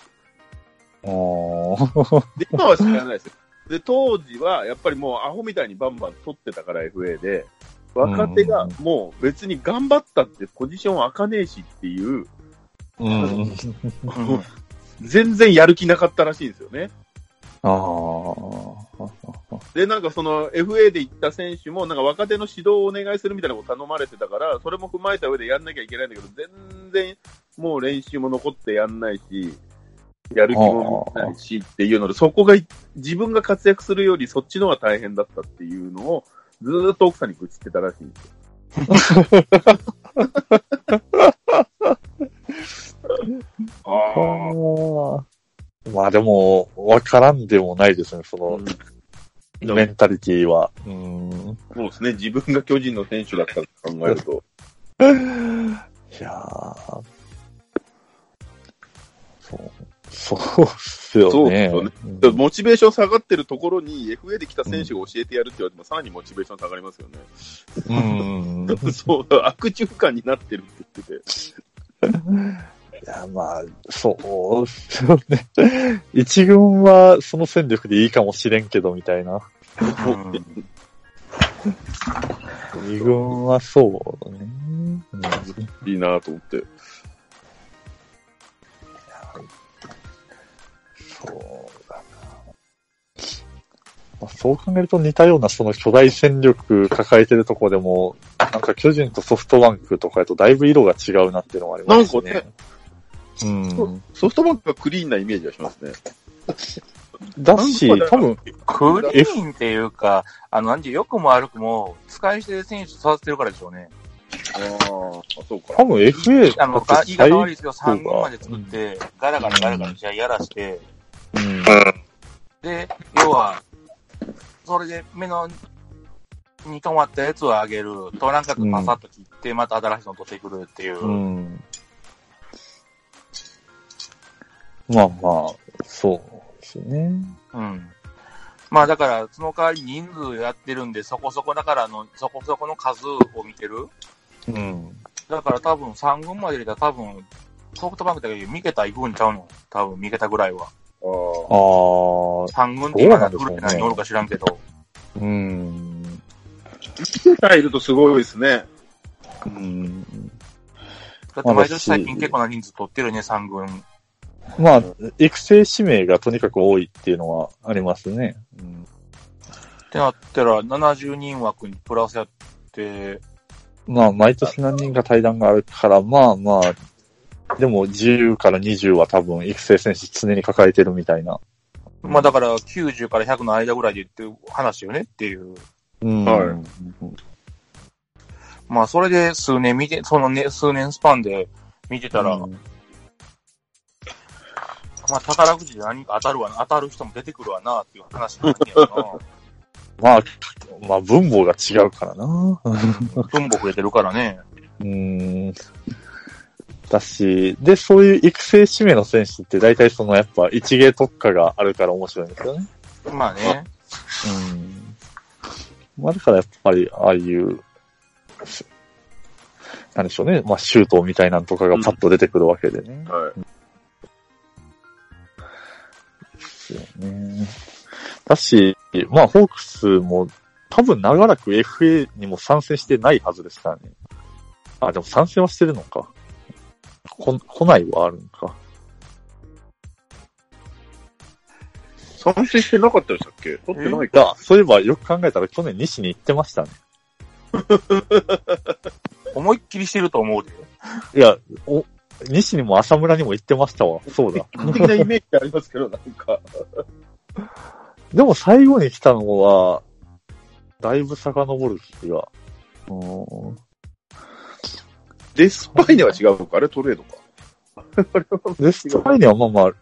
ああ。で、今は知らないですよ。で、当時は、やっぱりもうアホみたいにバンバン取ってたから FA で、若手がもう別に頑張ったってポジション開かねえしっていう、うん。う *laughs* ん全然やる気なかったらしいんですよね。ああ。で、なんかその FA で行った選手も、なんか若手の指導をお願いするみたいなこと頼まれてたから、それも踏まえた上でやんなきゃいけないんだけど、全然もう練習も残ってやんないし、やる気もないしっていうので、そこが自分が活躍するよりそっちの方が大変だったっていうのを、ずーっと奥さんに愚痴ってたらしいんですよ。*laughs* ああ。まあでも、わからんでもないですね、その、メンタリティは。うん。そうですね。自分が巨人の選手だったと考えると。*laughs* いやーそう、そうっすよね。そうっすよねうんモチベーション下がってるところに FA で来た選手が教えてやるって言われても、さらにモチベーション下がりますよね。うん。*laughs* そう、悪循環になってるって言ってて。*laughs* いや、まあ、そうっすよね。*laughs* 一軍はその戦力でいいかもしれんけど、みたいな。二軍はそうね。うんいいなと思って。そうだな。まあ、そう考えると似たようなその巨大戦力抱えてるとこでも、なんか巨人とソフトバンクとかやとだいぶ色が違うなっていうのがありますね。なんかね。うん。ソフトバンクがクリーンなイメージがしますね。だし多分、クリーンっていうか、あの、なんて、良くも悪くも、使い捨て選手育ててるからでしょうね。ああ、そうか。多分 FA あの、だってが言い方悪いですけど、最3軍まで作って、ガラガラガラガラ試合やらして、うん。で、要は、それで目の、に止まったやつを上げる。となんかくパサッと切って、また新しいの取ってくるっていう。うん。まあまあ、そうですね。うん。まあだから、その代わり人数やってるんで、そこそこだからの、そこそこの数を見てる。うん。だから多分3軍まで入れたら多分、ソフトバンクだけど、三桁行くんちゃうの多分、三桁ぐらいは。あああ、3軍って今なんでしょうねグループ何おるか知らんけど。うん。あ。入るとすごいですね。うん。だって毎年最近結構な人数取ってるね、3軍。まあ、育成指名がとにかく多いっていうのはありますね。うん、ってなったら、70人枠にプラスやって、まあ、毎年何人か対談があるから、まあまあ、でも10から20は多分育成選手常に抱えてるみたいな。まあだから90から100の間ぐらいで言って話よねっていう。うん。はいまあそれで数年見て、そのね、数年スパンで見てたら、うんまあ宝くじで何か当たるわな、当たる人も出てくるわなっていう話なんやけど *laughs* まあ、まあ、分母が違うからな。な。*laughs* 分母増えてるからね。うん。だし、で、そういう育成指名の選手って大体そのやっぱ一芸特化があるから面白いんですよね。まあね。うん。まあだからやっぱり、ああいう、すなんでしょうね。まあシュートみたいなのとかがパッと出てくるわけでね。はい。ですよね。だし、まあホークスも多分長らく FA にも参戦してないはずですからね。あ、でも参戦はしてるのか。こ、来ないはあるのか。参戦してなかったでしたっけ？取ってないいや、そういえばよく考えたら去年西に行ってましたね。*laughs* 思いっきりしてると思うで。いや、お、西にも浅村にも行ってましたわ。そうだ。的なイメージありますけど、なんか。*laughs* でも最後に来たのは、だいぶ遡る気が。うーんデスパイネは違うのかあれ？トレードか。あれはで、スパイにはまあまあ、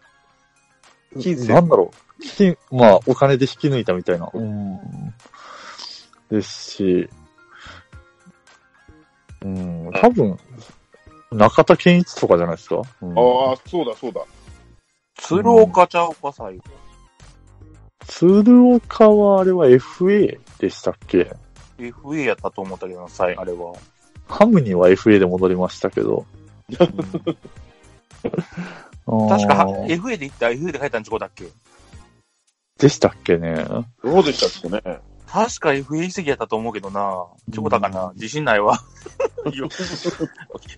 金銭なんだろう。金、まあ、お金で引き抜いたみたいな。うん。ですし、うん、多分、中田健一とかじゃないですか？うんああ、そうだそうだ。鶴岡ちゃうか、最後。鶴岡はあれは FA でしたっけ？FA やったと思ったけどな、最あれは。ハムには FA で戻りましたけど。う *laughs* ん確か FA で行った FA で書いたんちこだっけ？でしたっけね？どうでしたっけね？確か FA 移籍やったと思うけどな。ちょこだかな。自信ないわ。いや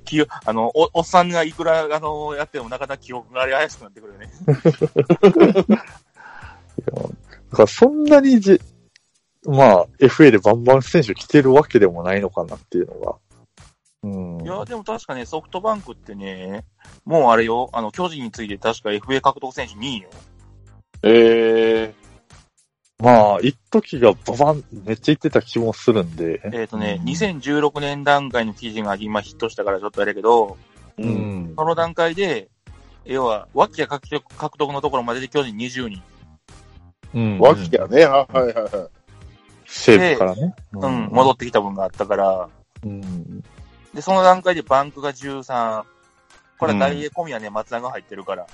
きあの、お、おっさんがいくら、あの、やってもなかなか記憶があり怪しくなってくるよね。だからそんなにじ、まあ、FA でバンバン選手来てるわけでもないのかなっていうのが。うん。いや、でも確かね、ソフトバンクってね、もうあれよ、あの、巨人について確か FA 獲得選手2位よ。えまあ、一時がババン、めっちゃ言ってた気もするんで。えっ、とね、うん2016年段階の記事が今ヒットしたからちょっとあれやけど、ー。ううん。ん。その段階で、要は、脇や獲得獲得のところまでで巨人20人。うん。わきやね。はいはいはいはい。西部からね。うん、戻ってきた分があったから、うん。で、その段階でバンクが13。これは大英込みはね、松田が入ってるから。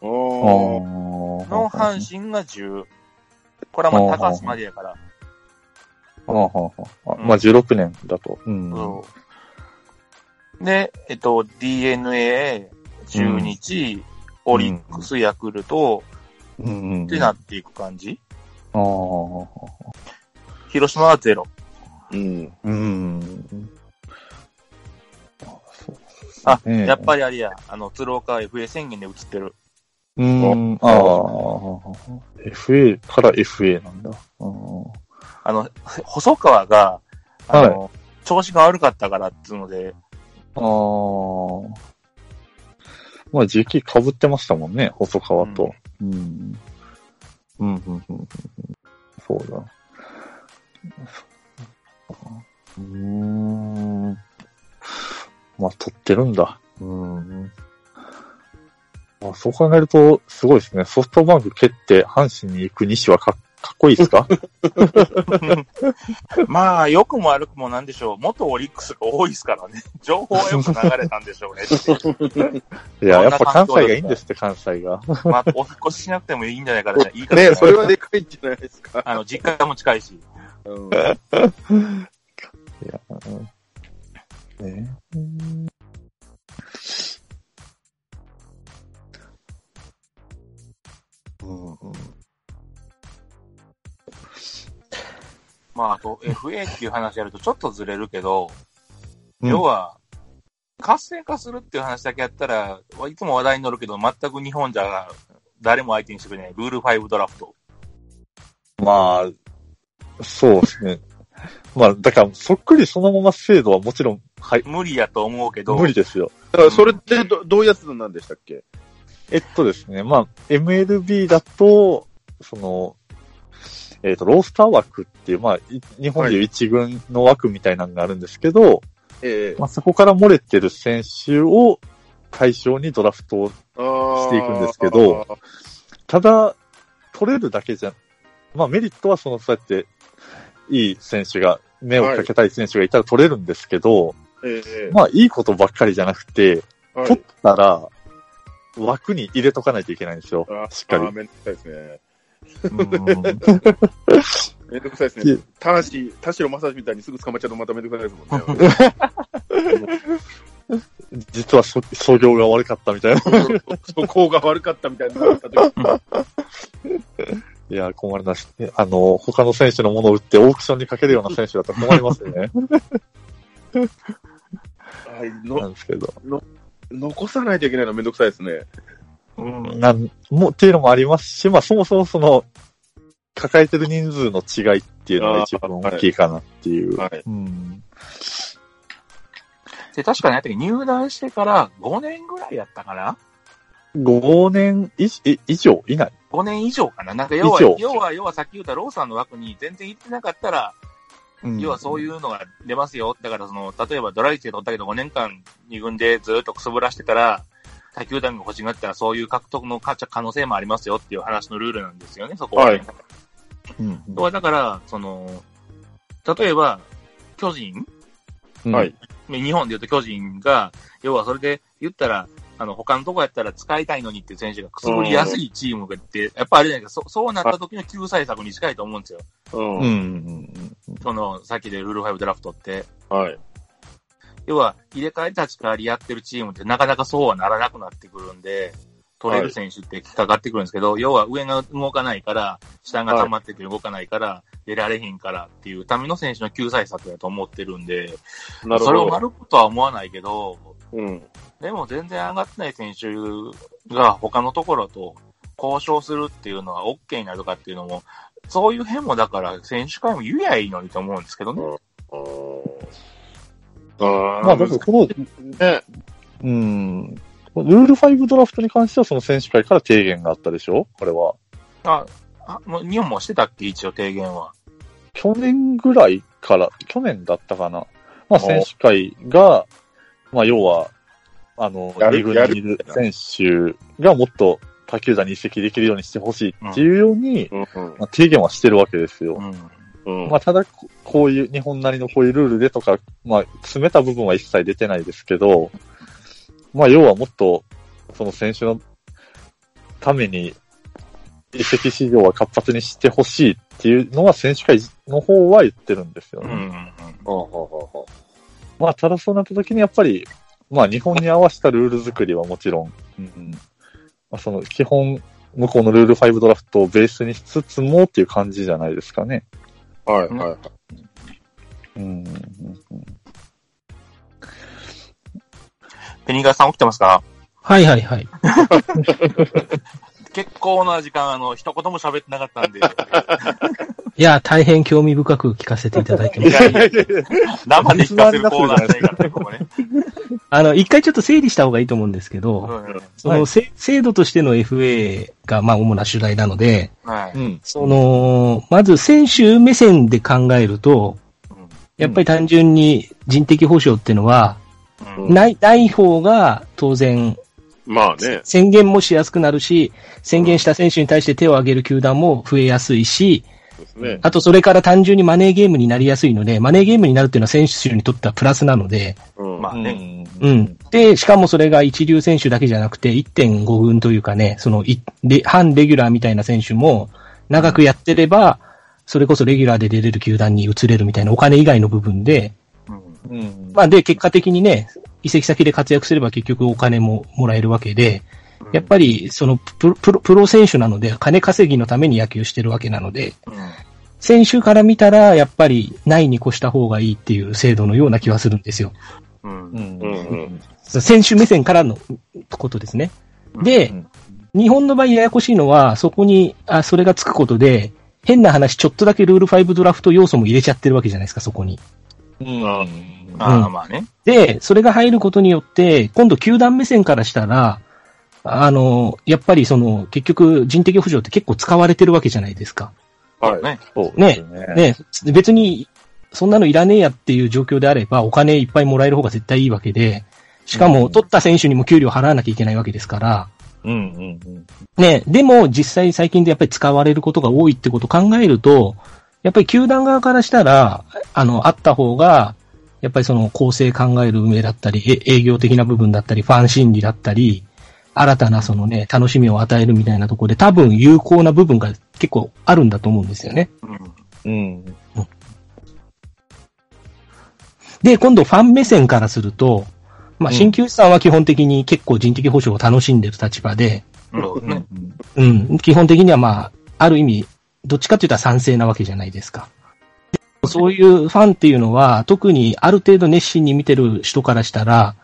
おー。の阪神が10。これはまあ高橋までやから。あはははまあ、16年だと。うん。そうで、えっと、DNA、中日、オリックス、ヤクルト、うん。ってなっていく感じ？ああ。広島はゼロ。うん。うん。あ、やっぱりあれや、あの、鶴岡 FA 宣言で映ってる。うん。ああ。FA から FA なんだ。うんあの、細川が、あの、調子が悪かったからっていうので、ああ。まあ、時期被ってましたもんね、細川と。うん。うん、うん、うん。うんそうだ。うーん。まあ、取ってるんだ。うん。まあ、そう考えると、すごいですね。ソフトバンク蹴って、阪神に行く西はかかっこいいですか？*laughs* まあ、良くも悪くもなんでしょう。元オリックスが多いですからね。情報はよく流れたんでしょうねいう。*laughs* いや、やっぱ関西がいいんですって、関西が。*laughs* まあ、お引っ越ししなくてもいいんじゃないかな。いいかな。ねそれはでかいんじゃないですか？あの、実家も近いし。うん。いや、うんねうんうんまあ、あと、FA っていう話やるとちょっとずれるけど、うん要は、活性化するっていう話だけやったら、いつも話題に乗るけど、全く日本じゃ誰も相手にしてくれない。ルール5ドラフト。まあ、そうですね。まあ、だから、そっくりそのまま制度はもちろん、はい、無理やと思うけど、無理ですよ。だからそれってどどういうやつなんでしたっけ？えっとですね、まあ、MLB だと、その、えっ、と、ロースター枠っていう、まあ、い日本でいう一軍の枠みたいなのがあるんですけど、ええ。まあ、そこから漏れてる選手を対象にドラフトをしていくんですけど、ただ、取れるだけじゃ、まあメリットはその、そうやって、いい選手が、目をかけたい選手がいたら取れるんですけど、ええ。まあいいことばっかりじゃなくて、はい。取ったら、枠に入れとかないといけないんですよ。あしっかりめんどくさいですね。うんめんどくさいですいね。田無、田代正史みたいにすぐ捕まっちゃうとまためんどくさいですもんね。*laughs* 実はそ、創業が悪かったみたいな。*laughs* そこが悪かったみたいにないや、困るなし。あの、他の選手のものを売ってオークションにかけるような選手だったら困りますよね。はいなのんですけど。残さないといけないのめんどくさいですね。うん、なん、もう、っていうのもありますし、まあそもそもその、抱えてる人数の違いっていうのが一番大きいかなっていう。はい。うん。で、確かに入団してから5年ぐらいやったかな？5年以い以上？以内 ?5 年以上かななんか要は要は、要はさっき言ったローさんの枠に全然行ってなかったら、要はそうういうのが出ますよ。だからその、例えばドライチで取ったけど5年間2軍でずっとくすぶらしてたら、他球団が欲しがったらそういう獲得の可可能性もありますよっていう話のルールなんですよね、そこは、ね。はいん。うんそこはだから、その、例えば、巨人？うんはい。日本で言うと巨人が、要はそれで言ったら、あの、他のとこやったら使いたいのにっていう選手がくすぶりやすいチームがって、やっぱあれじゃないか、そそうなった時の救済策に近いと思うんですよ。うん。うん。うん。その、さっきでルール5ドラフトって。はい。要は、入れ替え立ち替わりやってるチームってなかなかそうはならなくなってくるんで、取れる選手ってかかってくるんですけど、要は上が動かないから、下が溜まってて動かないから、出られへんからっていうための選手の救済策だと思ってるんで、なるほど。それを丸くとは思わないけど、うん。でも全然上がってない選手が他のところと交渉するっていうのは OK になるとかっていうのも、そういう辺もだから選手会も言えばいいのにと思うんですけどね。あーまあ、だからこの、ね。うん、ルール5ドラフトに関してはその選手会から提言があったでしょ？これは。あ、あもう日本もしてたっけ？一応提言は。去年ぐらいから、去年だったかな。まあ、選手会が、まあ、要は、あの、リーグにいる選手がもっと他球団に移籍できるようにしてほしいっていうように、うん。まあ、提言はしてるわけですよ。まあ、ただ、ここういう、日本なりのこういうルールでとか、まあ、詰めた部分は一切出てないですけど、まあ、要はもっと、その選手のために、移籍市場は活発にしてほしいっていうのは選手会の方は言ってるんですよね。うん。ほうほうほうほまあ、ただそうなった時にやっぱり、まあ、日本に合わせたルール作りはもちろん、うんまあ、その基本、向こうのルール5ドラフトをベースにしつつもっていう感じじゃないですかね。うはいはいはい。うんうんうんペニガーさん起きてますか？はいはいはい。*laughs* 結構な時間、あの、一言も喋ってなかったんで、*laughs* いや、大変興味深く聞かせていただいてます。生で聞かせるコーナーじゃないからね、ここね。*laughs* あの、一回ちょっと整理した方がいいと思うんですけど、うんその、せ制度としての FA が、まあ、主な主題なので、はい。うん。その、まず選手目線で考えると、やっぱり単純に人的保障っていうのは、うんない、ない方が当然まあね。宣言もしやすくなるし、宣言した選手に対して手を挙げる球団も増えやすいし、ね。あとそれから単純にマネーゲームになりやすいので、マネーゲームになるっていうのは選手にとってはプラスなので、うん。まあね。うん。で、しかもそれが一流選手だけじゃなくて、1.5軍というかね、そのい、で、半レギュラーみたいな選手も、長くやってれば、それこそレギュラーで出れる球団に移れるみたいなお金以外の部分で、うんうん。まあで、結果的にね、移籍先で活躍すれば結局お金ももらえるわけで、やっぱり、そのプロ、プロ、プロ選手なので、金稼ぎのために野球してるわけなので、うん選手から見たら、やっぱり、ないに越した方がいいっていう制度のような気はするんですよ。うんうん。うん選手目線からのことですね。で、日本の場合ややこしいのは、そこに、あ、それがつくことで、変な話、ちょっとだけルール5ドラフト要素も入れちゃってるわけじゃないですか、そこに。うん。ああ、うんまあね。で、それが入ることによって、今度球団目線からしたら、あの、やっぱりその、結局人的補助って結構使われてるわけじゃないですか。はい。ね。ね。ね、別に、そんなのいらねえやっていう状況であれば、お金いっぱいもらえる方が絶対いいわけで、しかも、うん取った選手にも給料払わなきゃいけないわけですから、うんうんうん。ね、でも実際最近でやっぱり使われることが多いってことを考えると、やっぱり球団側からしたら、あの、あった方が、やっぱりその構成考える運営だったり、え営業的な部分だったり、ファン心理だったり、新たなそのね、楽しみを与えるみたいなところで多分有効な部分が結構あるんだと思うんですよね。うんうん。で、今度ファン目線からすると、まあ、うん新球さんは基本的に結構人的保障を楽しんでる立場で。うん、基本的にはまあ、ある意味、どっちかって言ったら賛成なわけじゃないですか。そういうファンっていうのは、特にある程度熱心に見てる人からしたら、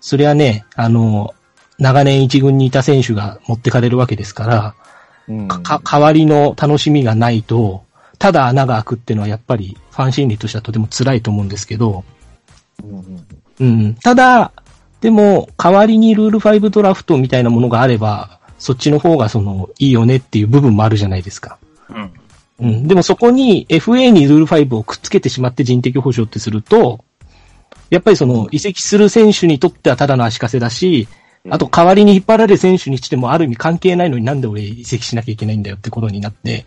それはね、あの、長年一軍にいた選手が持ってかれるわけですから、うん。か、か代わりの楽しみがないと、ただ穴が開くっていうのはやっぱりファン心理としてはとても辛いと思うんですけど、うんうん。ただ、でも、代わりにルール5ドラフトみたいなものがあれば、そっちの方がその、いいよねっていう部分もあるじゃないですか。うん。うん。でもそこに FA にルール5をくっつけてしまって人的保障ってすると、やっぱりその、移籍する選手にとってはただの足かせだし、あと代わりに引っ張られる選手にしてもある意味関係ないのになんで俺移籍しなきゃいけないんだよってことになって、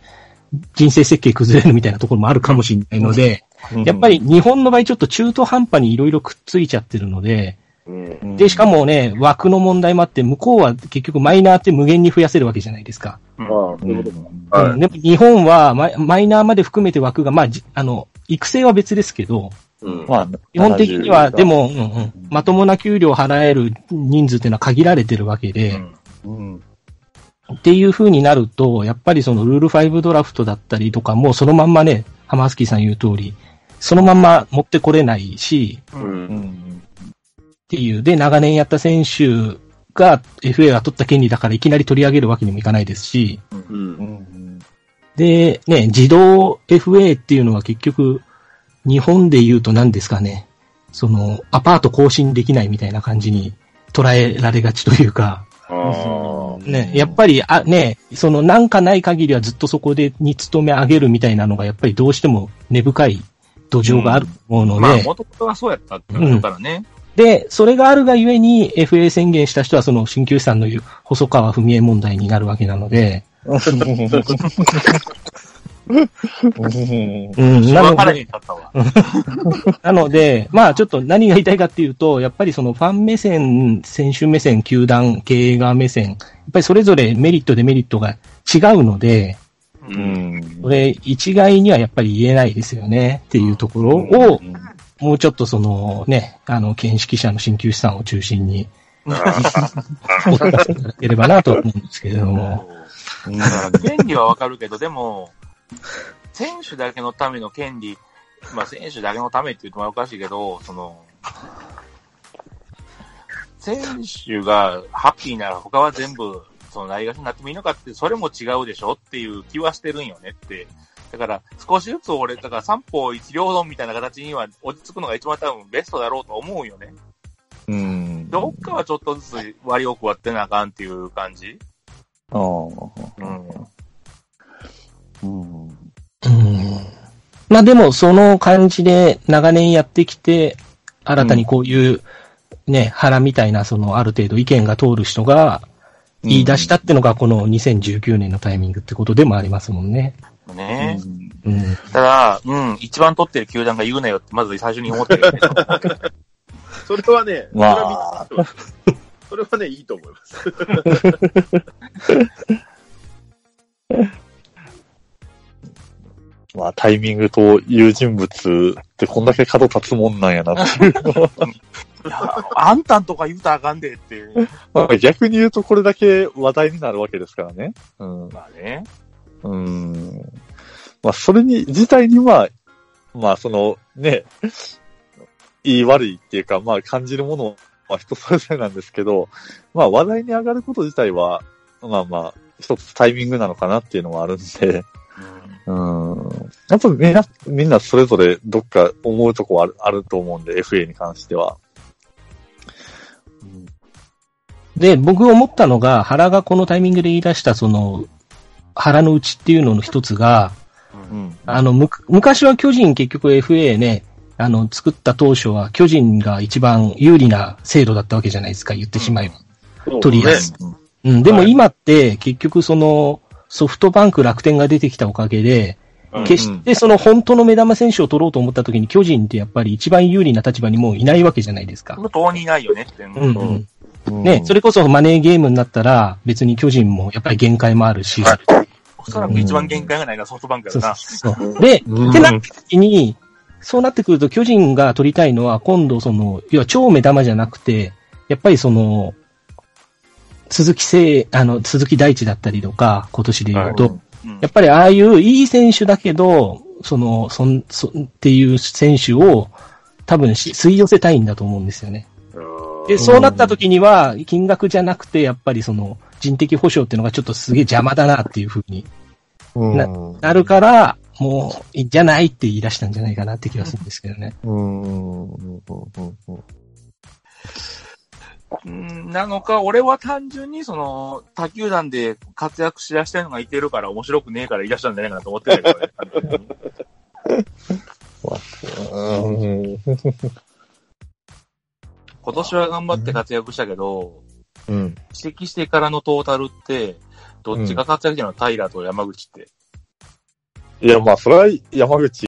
人生設計崩れるみたいなところもあるかもしれないので、うん。やっぱり、日本の場合ちょっと中途半端にいろいろくっついちゃってるので、うん。で、しかもね、枠の問題もあって、向こうは結局マイナーって無限に増やせるわけじゃないですか。まあ、そういうことか。はい。うんでも日本はマイマイナーまで含めて枠が、まあ、じあの、育成は別ですけど、基本的には、70で、も、うんうん、まともな給料を払える人数っていうのは限られてるわけで、うんうん。っていう風になると、やっぱりそのルール5ドラフトだったりとかも、そのまんまね、ハマースキーさん言う通り、そのまんま持ってこれないし。っていう、で、長年やった選手が FA が取った権利だからいきなり取り上げるわけにもいかないですし、う。うんん。で、ね、自動 FA っていうのは結局、日本で言うと何ですかね、その、アパート更新できないみたいな感じに捉えられがちというか。ね、やっぱり、あ、ね、そのなんかない限りはずっとそこでに勤め上げるみたいなのがやっぱりどうしても根深い土壌があると思うので、まあ、もともとはそうやったってことからね。で、それがあるがゆえに FA 宣言した人はその鍼灸師さんの言う細川文江問題になるわけなので、うん、なので。*laughs* なので、まあちょっと何が言いたいかっていうと、やっぱりそのファン目線、選手目線、球団、経営側目線、やっぱりそれぞれメリット、デメリットが違うので、う。うんん。これ一概にはやっぱり言えないですよねっていうところを、もうちょっとそのね、あの、見識者の鍼灸師さんを中心に、お聞かせいただければなと思うんですけれども。だから権利はわかるけど、でも、選手だけのための権利、まあ選手だけのためって言うとまあおかしいけど、その、選手がハッピーなら他は全部、そのないがしになってもいいのかって、それも違うでしょっていう気はしてるんよねって。だから、少しずつ俺、だから三方一両論みたいな形には落ち着くのが一番多分ベストだろうと思うよね。うん。どっかはちょっとずつ割を食わってなあかんっていう感じああ。うん。うん。うんまあでも、その感じで長年やってきて、新たにこういう、ね、腹みたいな、その、ある程度意見が通る人が言い出したってのが、この2019年のタイミングってことでもありますもんね。ねうん。ただ、うん、一番取ってる球団が言うなよって、まず最初に思ってる。*laughs* それはね、それまあそれはね、いいと思います。*laughs* まあ、タイミングという人物ってこんだけ角立つもんなんやなっていう。*laughs* いやあんたんとか言うたらあかんでって。まあ逆に言うとこれだけ話題になるわけですからね。うん。まあね。うん。まあ、それに、自体には、まあ、その、ね、いい悪いっていうか、まあ、感じるものは人それぞれなんですけど、まあ、話題に上がること自体は、まあまあ、一つタイミングなのかなっていうのはあるんで、うん。やっぱみんな、みんなそれぞれどっか思うとこはあるあると思うんで、FA に関しては。で、僕思ったのが、原がこのタイミングで言い出した、その、原の内っていうのの一つが、うん。あの、む、昔は巨人結局 FA ね、あの、作った当初は巨人が一番有利な制度だったわけじゃないですか、言ってしまえば。取りやすい。うん、でもはい今って結局その、ソフトバンク楽天が出てきたおかげで、うん決してその本当の目玉選手を取ろうと思った時に巨人ってやっぱり一番有利な立場にもういないわけじゃないですか。もう当にいないよねって。うんうん。うんね、それこそマネーゲームになったら別に巨人もやっぱり限界もあるし。おそらく一番限界がないのはソフトバンクそうだな。そうそうで、うん。ってなった時に、そうなってくると巨人が取りたいのは今度その、要は超目玉じゃなくて、やっぱりその、鈴木聖、あの、鈴木大地だったりとか、今年で言うと、うん。やっぱりああいういい選手だけど、その、そん、そんっていう選手を多分し吸い寄せたいんだと思うんですよね。で、そうなった時には、金額じゃなくて、やっぱりその、人的保障っていうのがちょっとすげえ邪魔だなっていうふうにうん。ななるから、もう、いいんじゃないって言い出したんじゃないかなって気がするんですけどね。うん。うんうんうんうんなのか、俺は単純にその、他球団で活躍しだしたいのがいてるから面白くねえから言い出したんじゃないかなと思ってるけどね *laughs* 今年は頑張って活躍したけど、うん。指摘してからのトータルって、どっちが活躍したの、タイラーと山口って。いや、まあ、それは山口